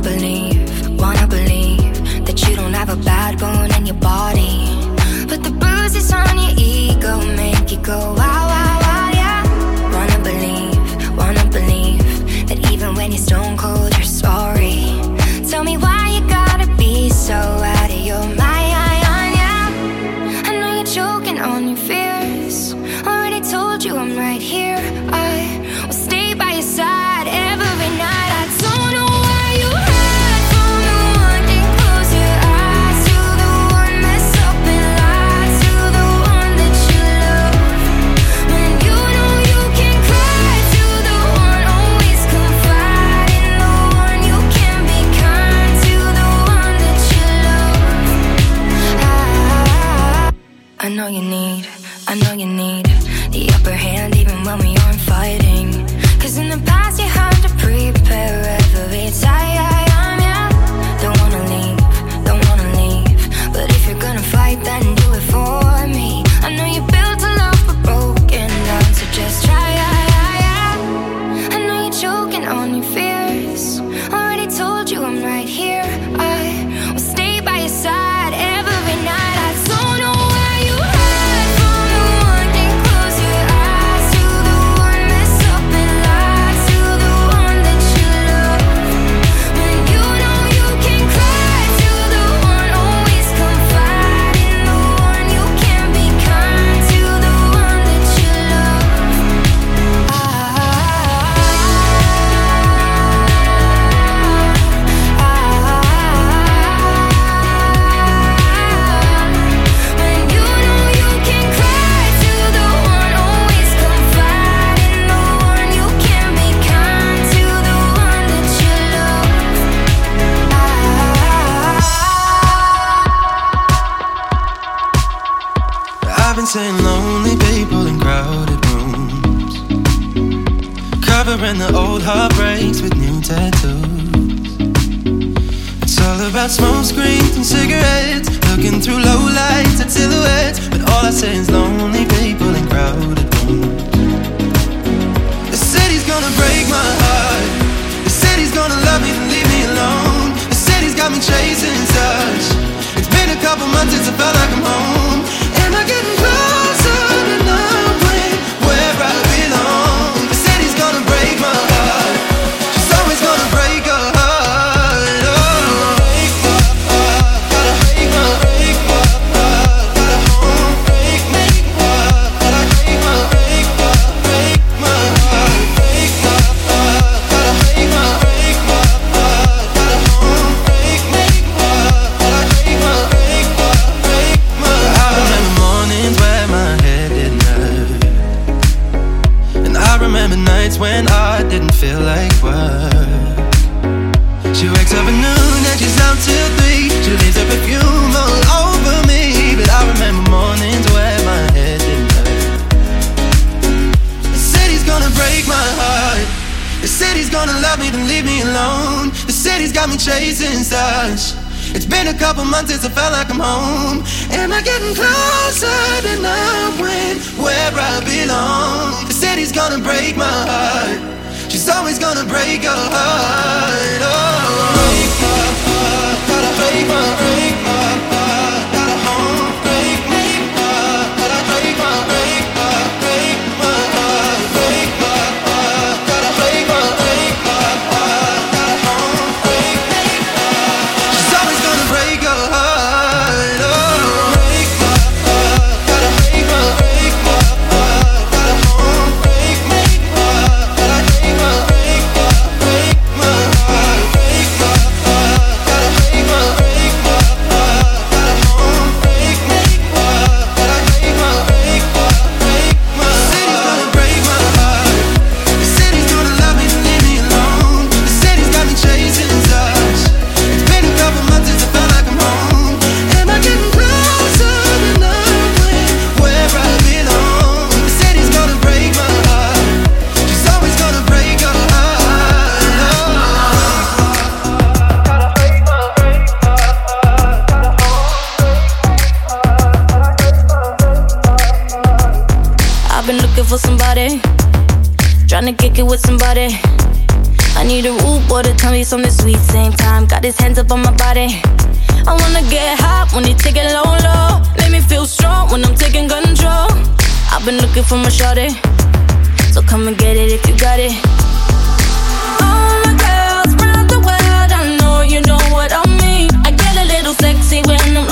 believe, wanna believe that you don't have a bad bone in your body. But the bruises on your ego make you go wow, wow, wow, yeah. Wanna believe, wanna believe that even when you're stone cold all about smoke screens and cigarettes, looking through low lights at silhouettes. But all I say is lonely people in crowded rooms. The city's gonna break my heart. The city's gonna love me and leave me alone. The city's got me chasing touch. It's been a couple months since I felt like I'm home. gonna break my heart. She's always gonna break your heart. Oh, break my heart, gotta break my heart. Me something sweet. Same time, got his hands up on my body. I wanna get hot when he take it low, low. Make me feel strong when I'm taking control. I've been looking for my shorty, so come and get it if you got it. All my girls the world, I know you know what I mean. I get a little sexy when I'm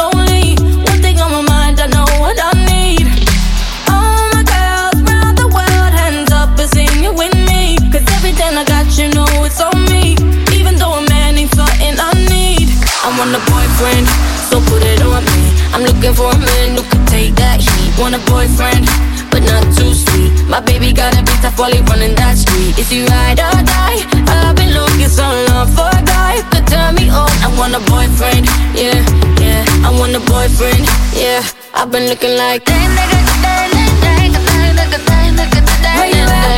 I want a boyfriend, so put it on me. I'm looking for a man who can take that heat. Want a boyfriend, but not too sweet. My baby got a beat tough while he running that street. Is he ride or die? I've been looking so long for a guy could turn me on. I want a boyfriend, yeah, yeah. I want a boyfriend, yeah. I've been looking like. Where you at?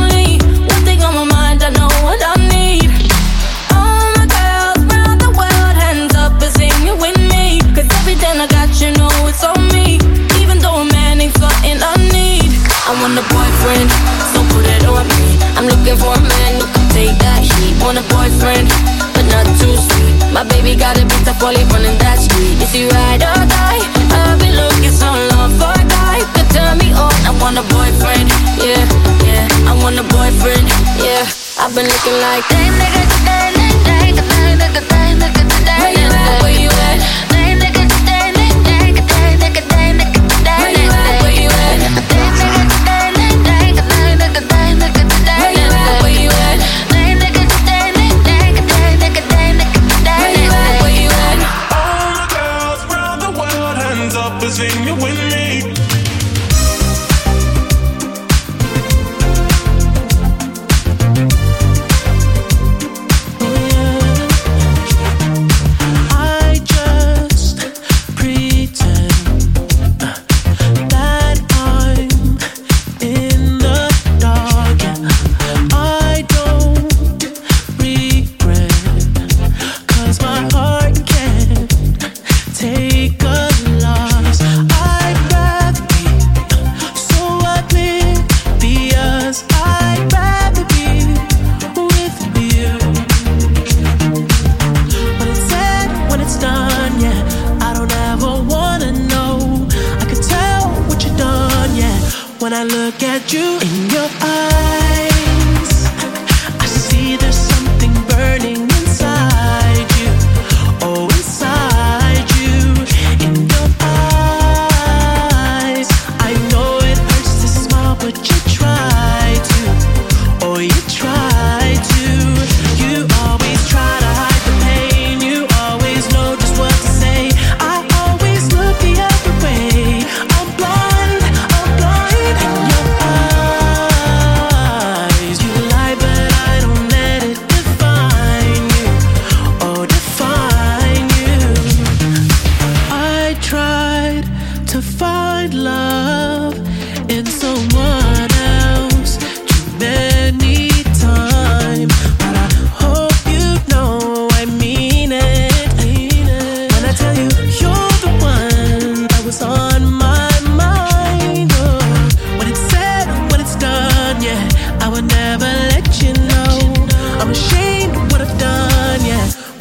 Want a boyfriend, so put it on me. I'm looking for a man who can take that heat. Want a boyfriend, but not too sweet. My baby got a up while he running that street. Is he ride or die? I've been looking so long for a guy could turn me on. I want a boyfriend, yeah, yeah. I want a boyfriend, yeah. I've been looking like. Where you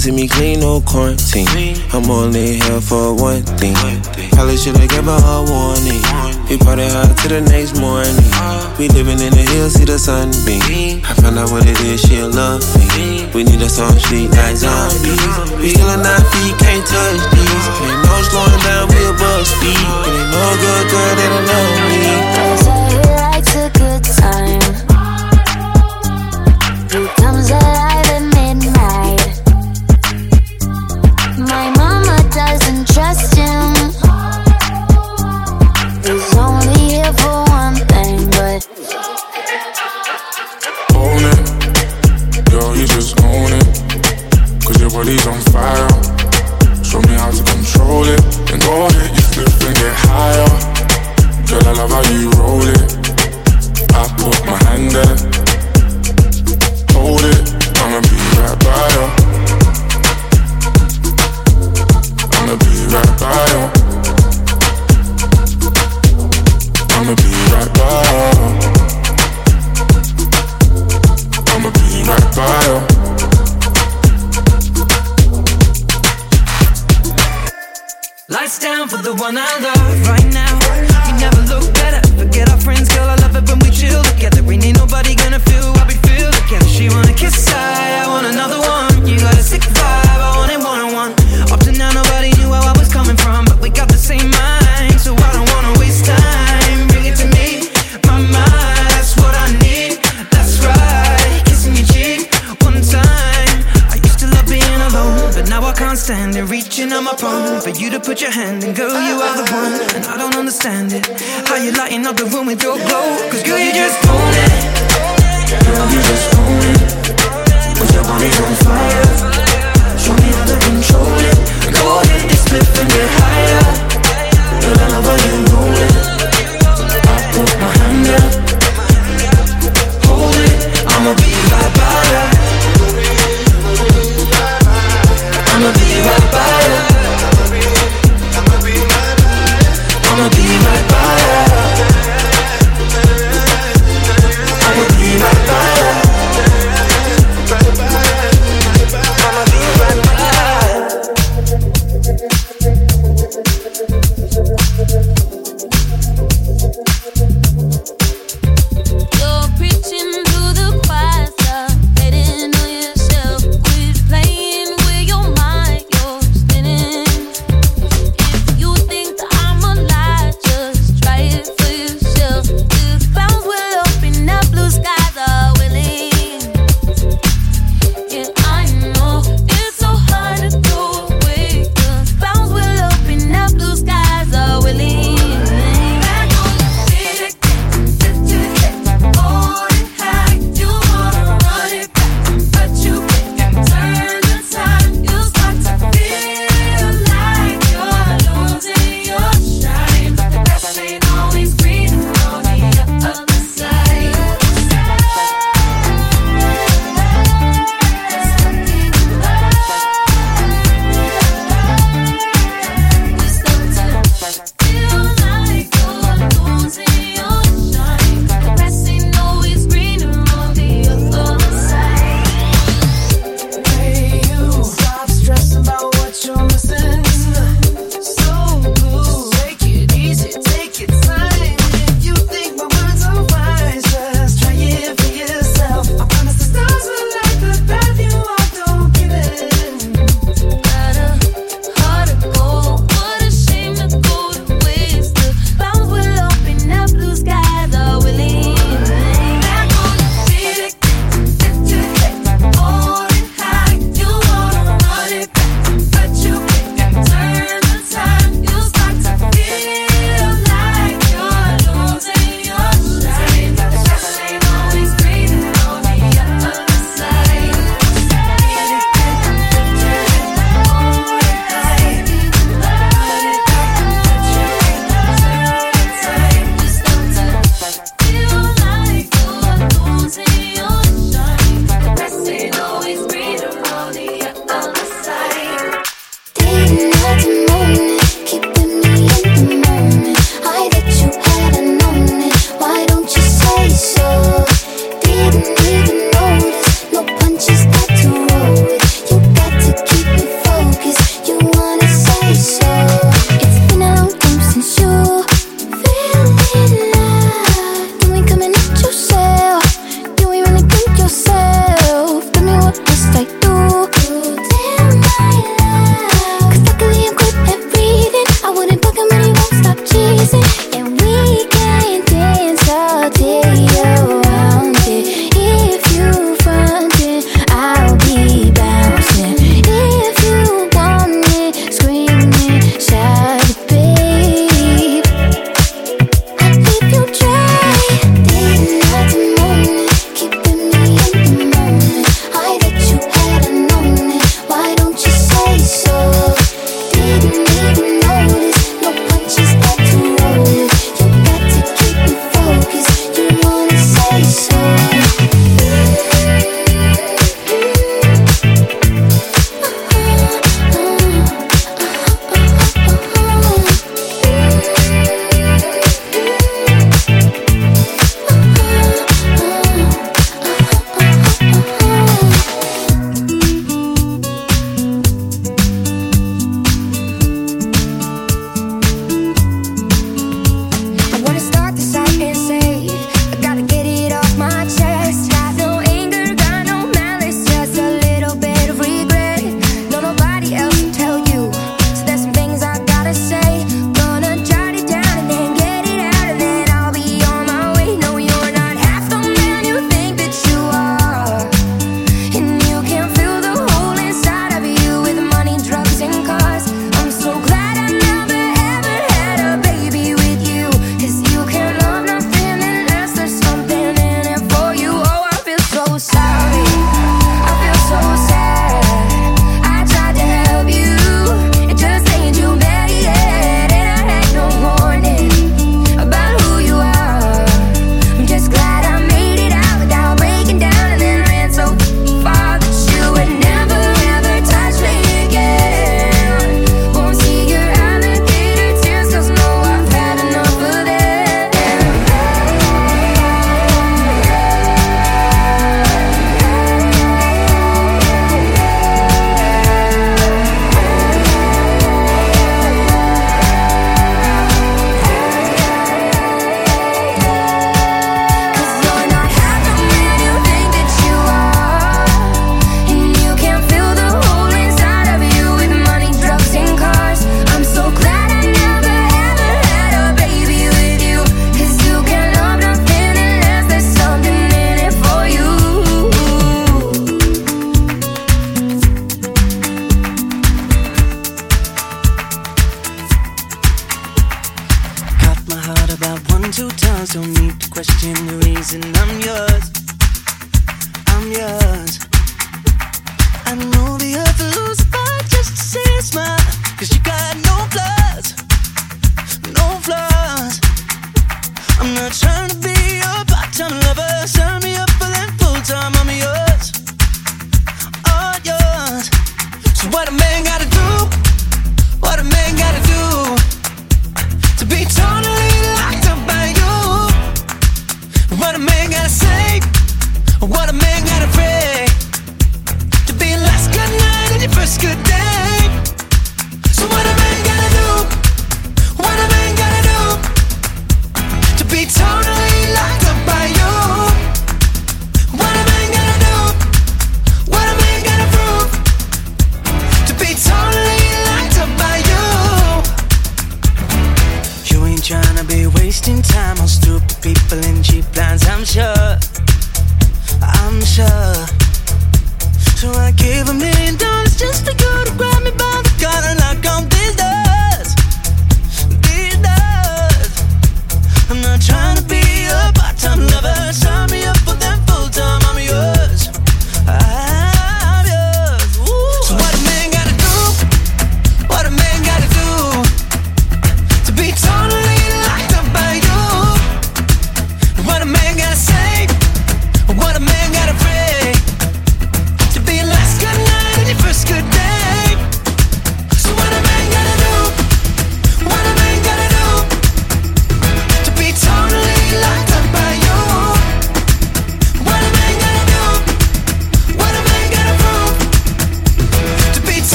See me clean, no quarantine. I'm only here for one thing. Hollis shoulda like her a warning. We party hard till the next morning. We living in the hills, see the sunbeam. I found out what it is, she love me. We need a song, she like zombies. We still our nine feet, can't touch these. Ain't no slowing down, we above speed. It ain't no good, girl, they don't know me.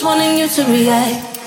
Just wanting you to react.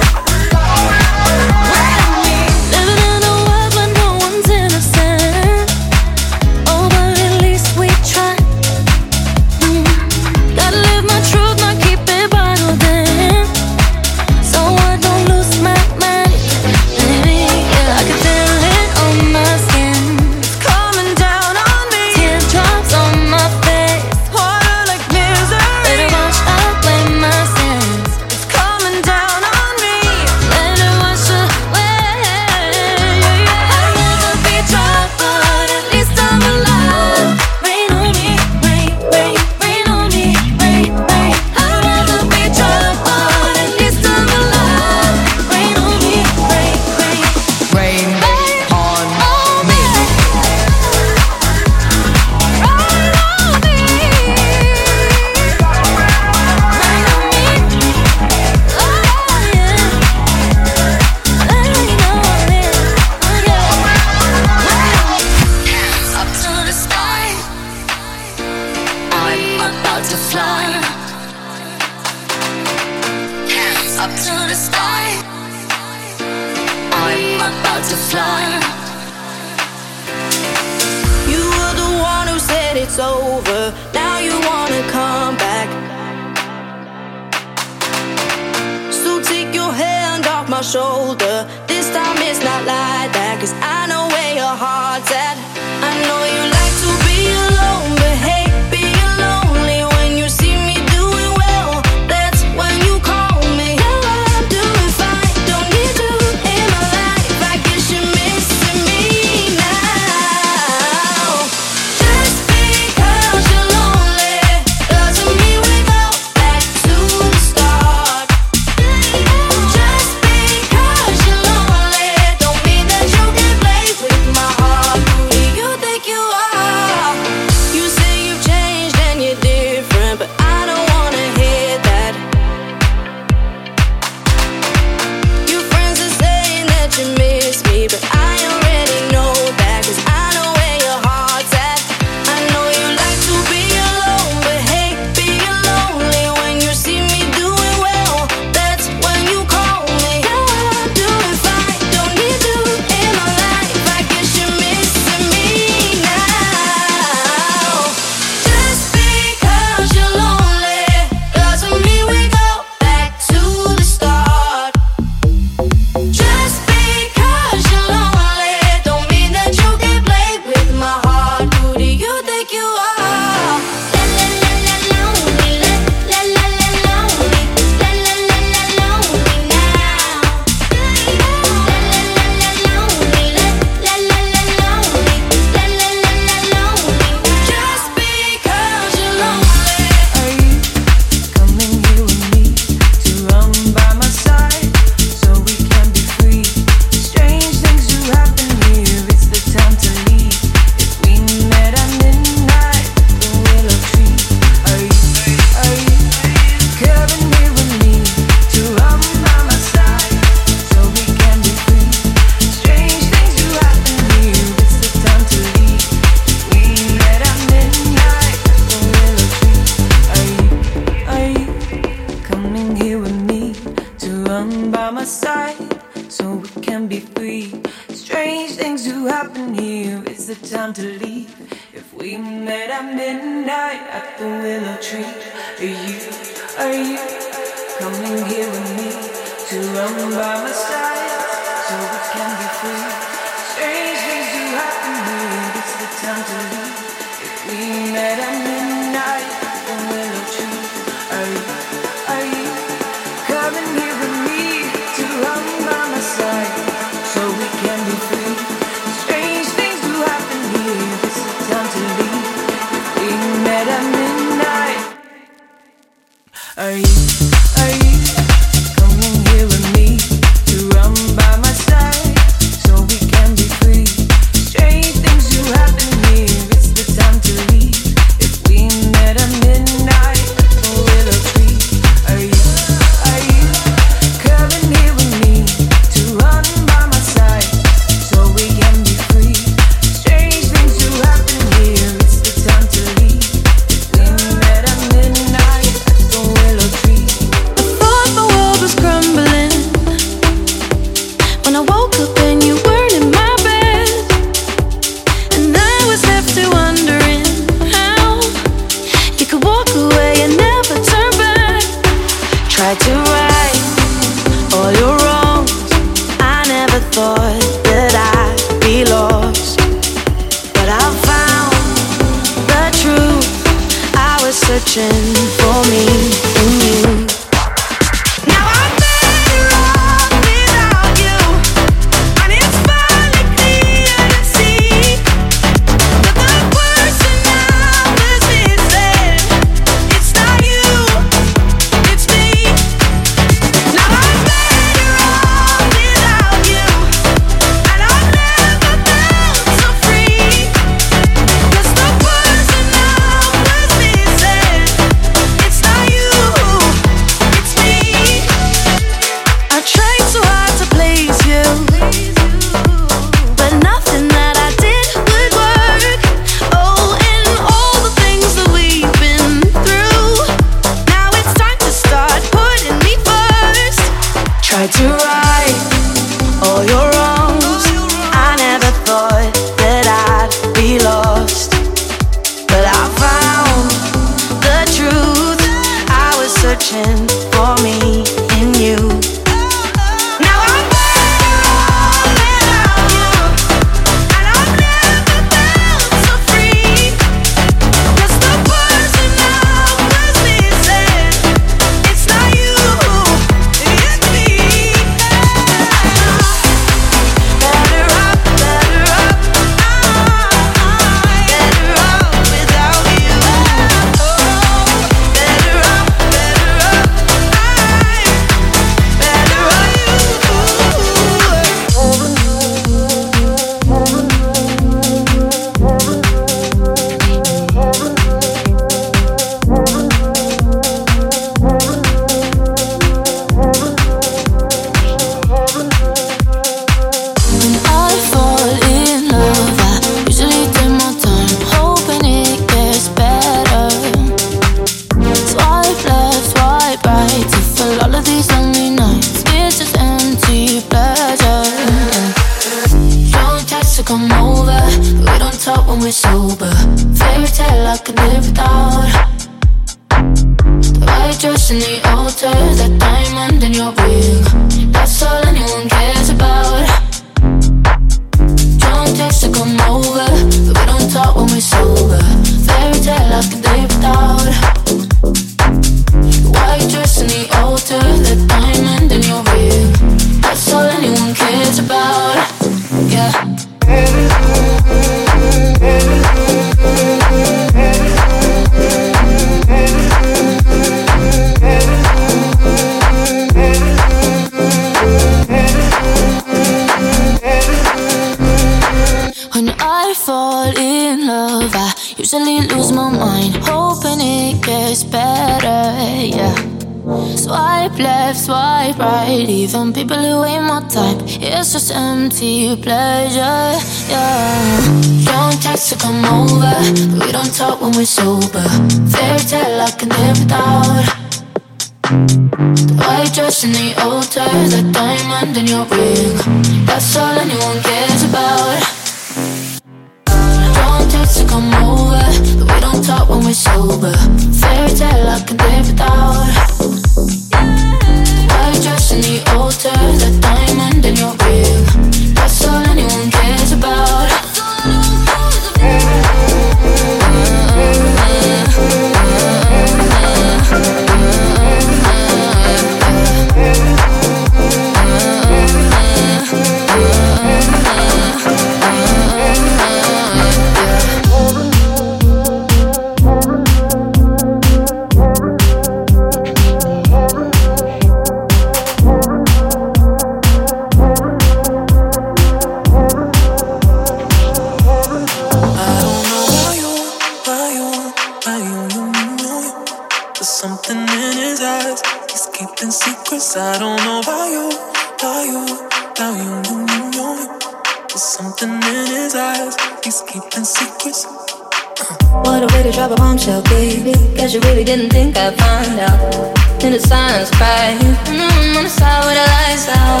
Cause you really didn't think I'd find out. In the silence, cry. And I'm on the side where the lights out.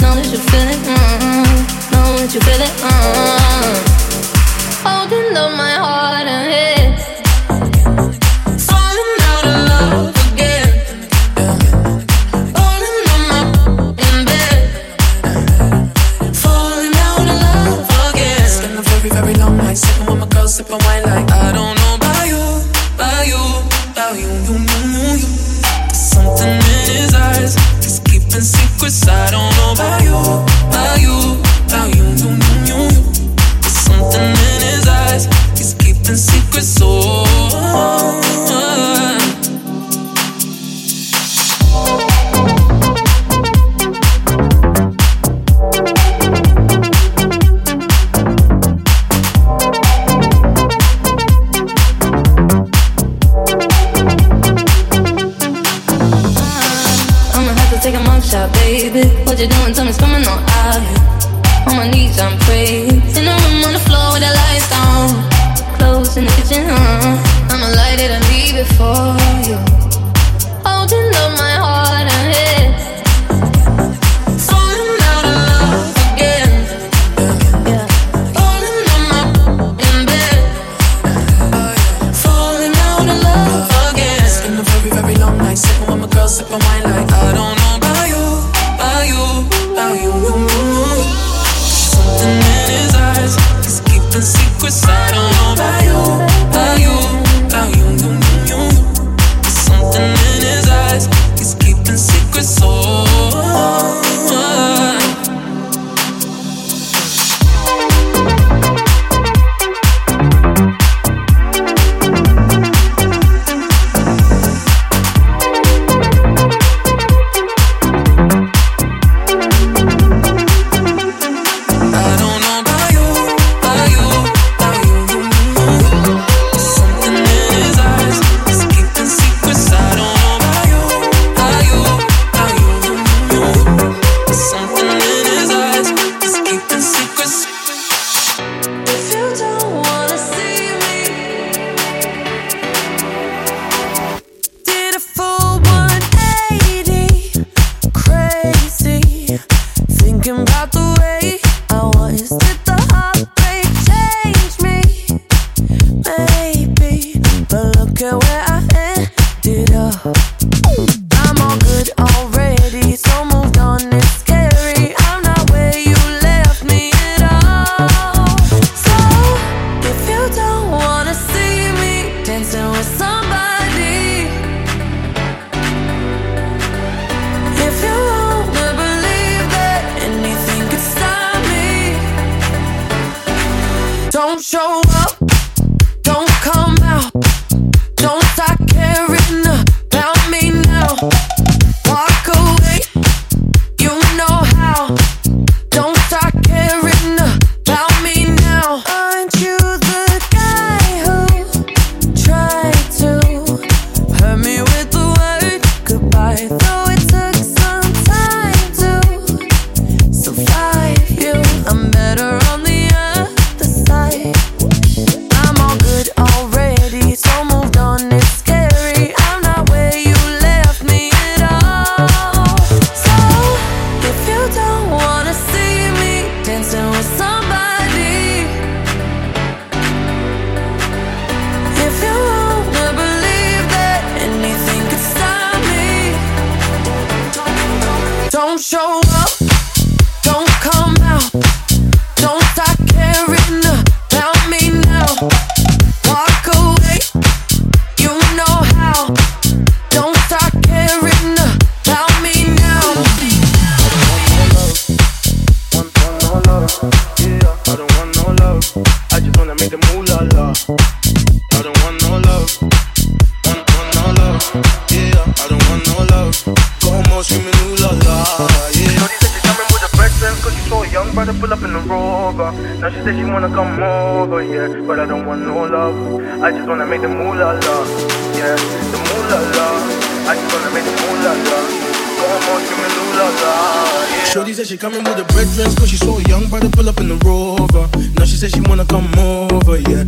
Know that you feel it, mm-hmm. Know that you feel it, mm-hmm. Holding up my heart and head. don't show coming with a red dress, cause she saw a young brother pull up in the rover. Now she says she wanna come over, yeah.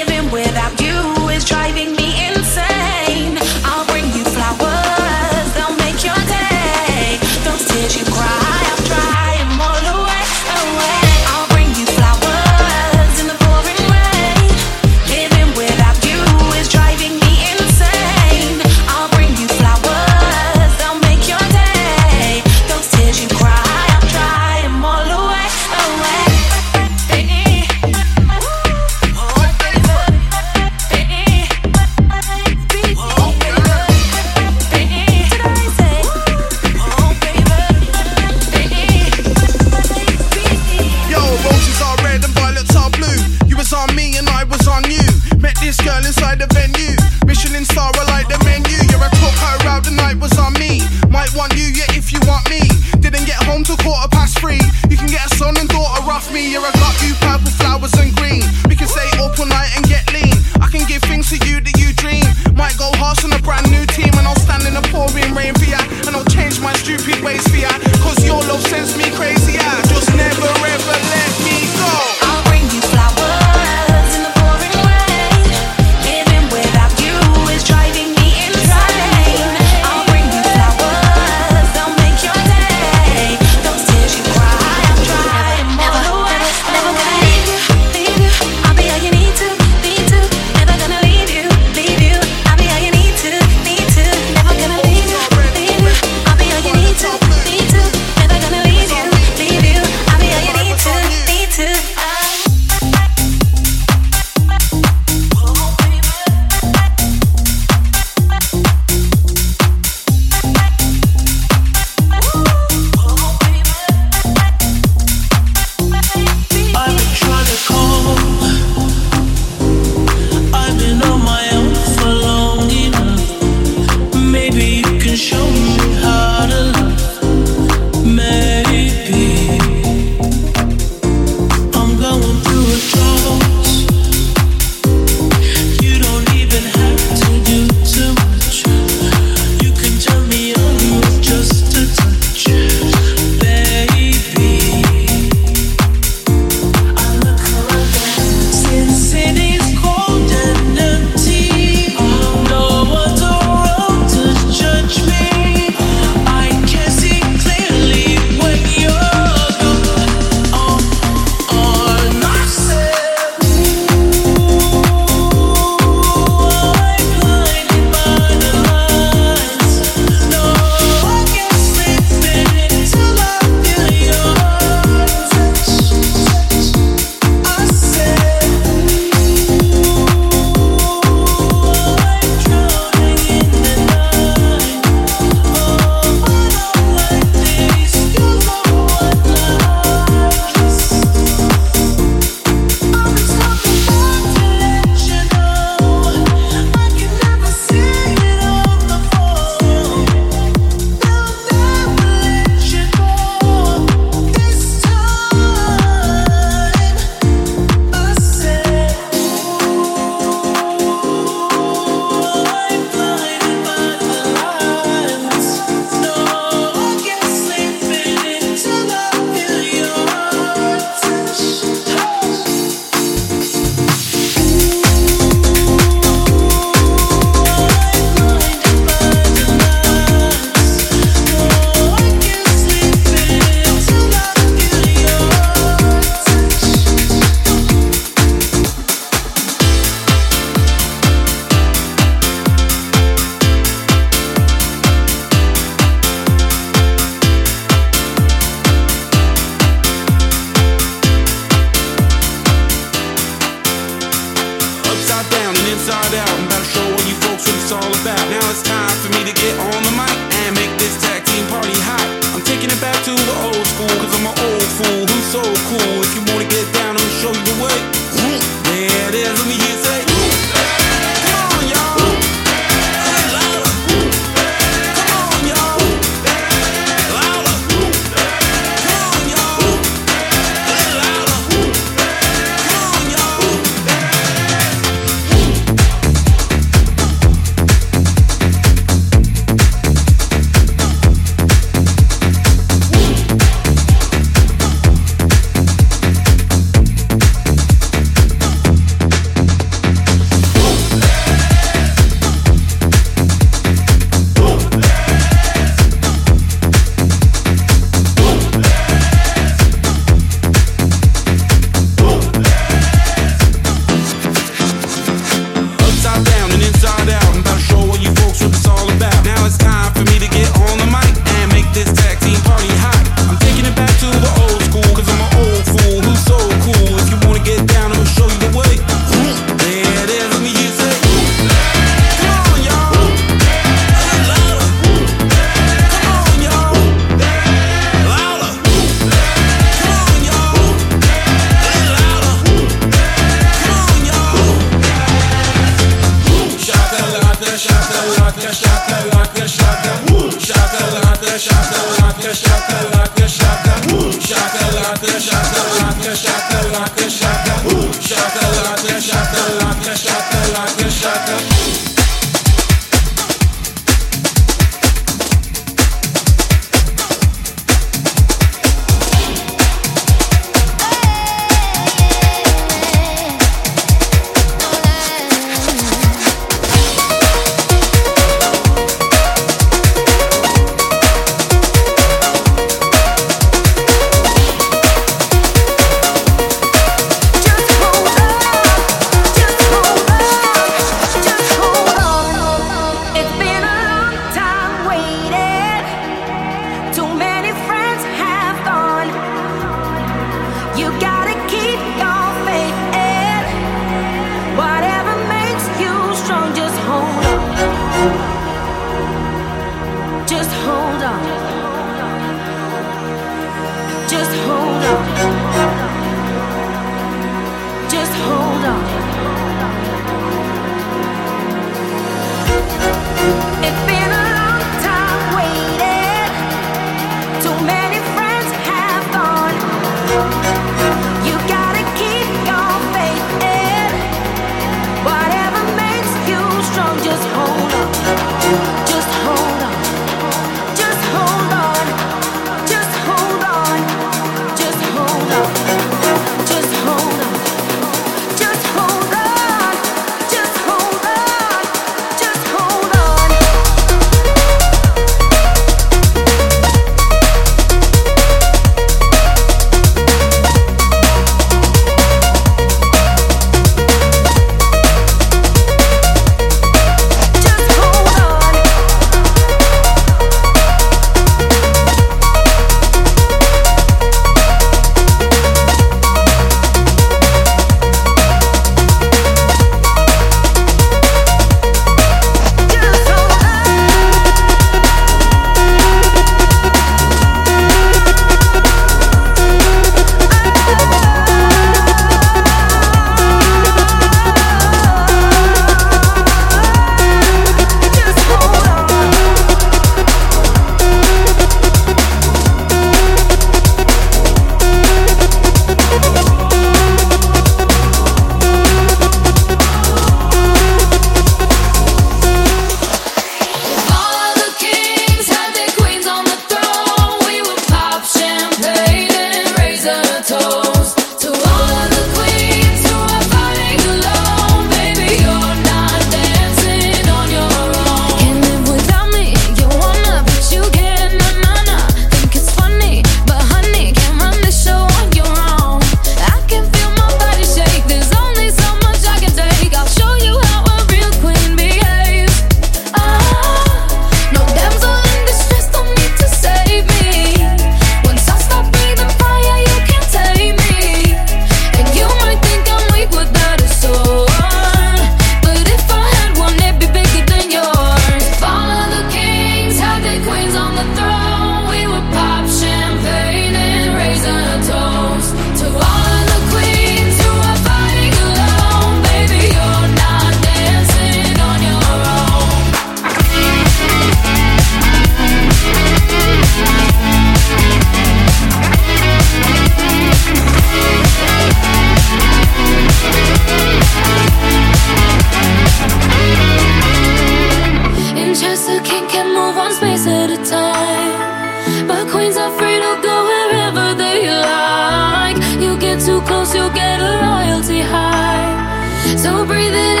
still breathing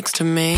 next to me?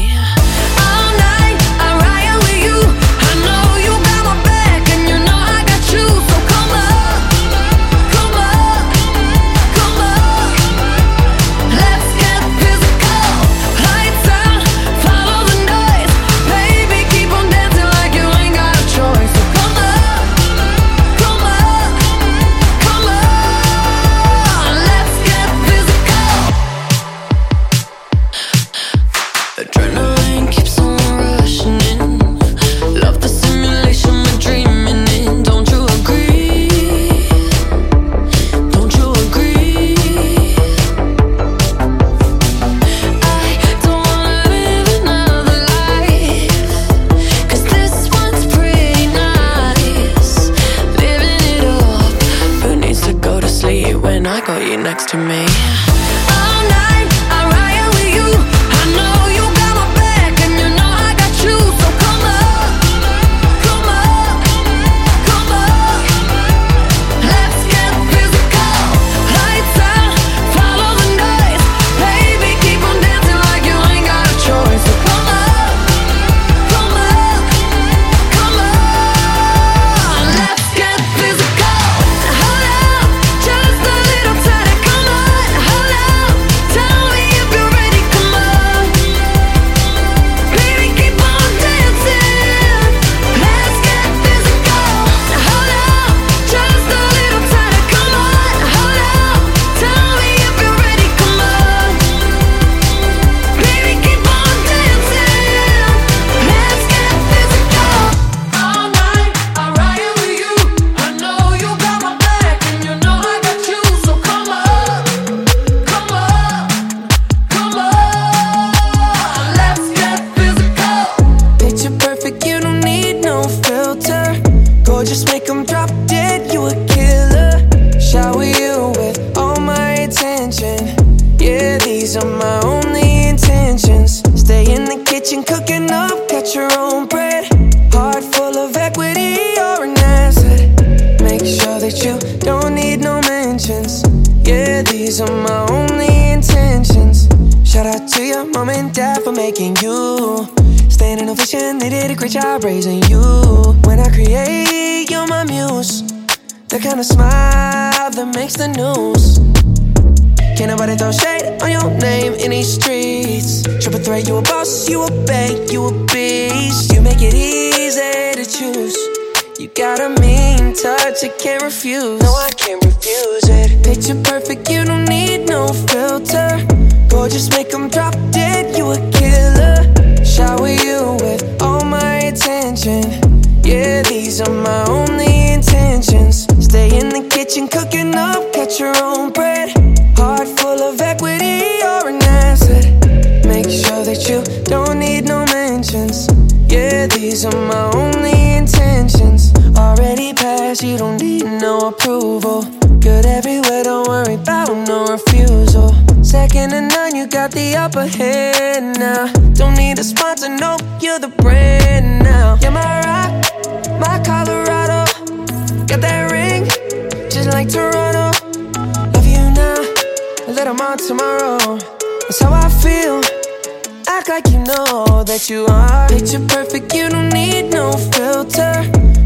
that you are. Picture perfect, you don't need no filter.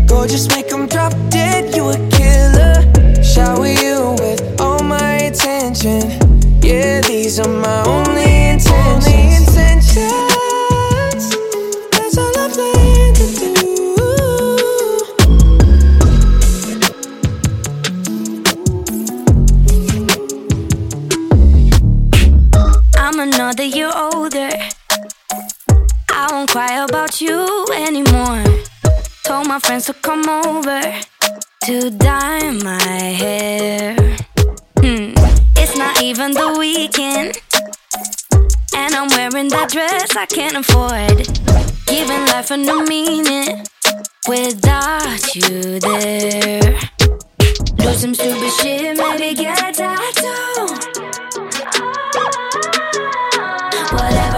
Gorgeous, make them drop dead, you a killer. Shower you with all my attention. Yeah, these are my only my friends to come over to dye my hair. Mm. It's not even the weekend, and I'm wearing that dress I can't afford. Giving life a new meaning without you there. Do some stupid shit, maybe get a tattoo. Whatever.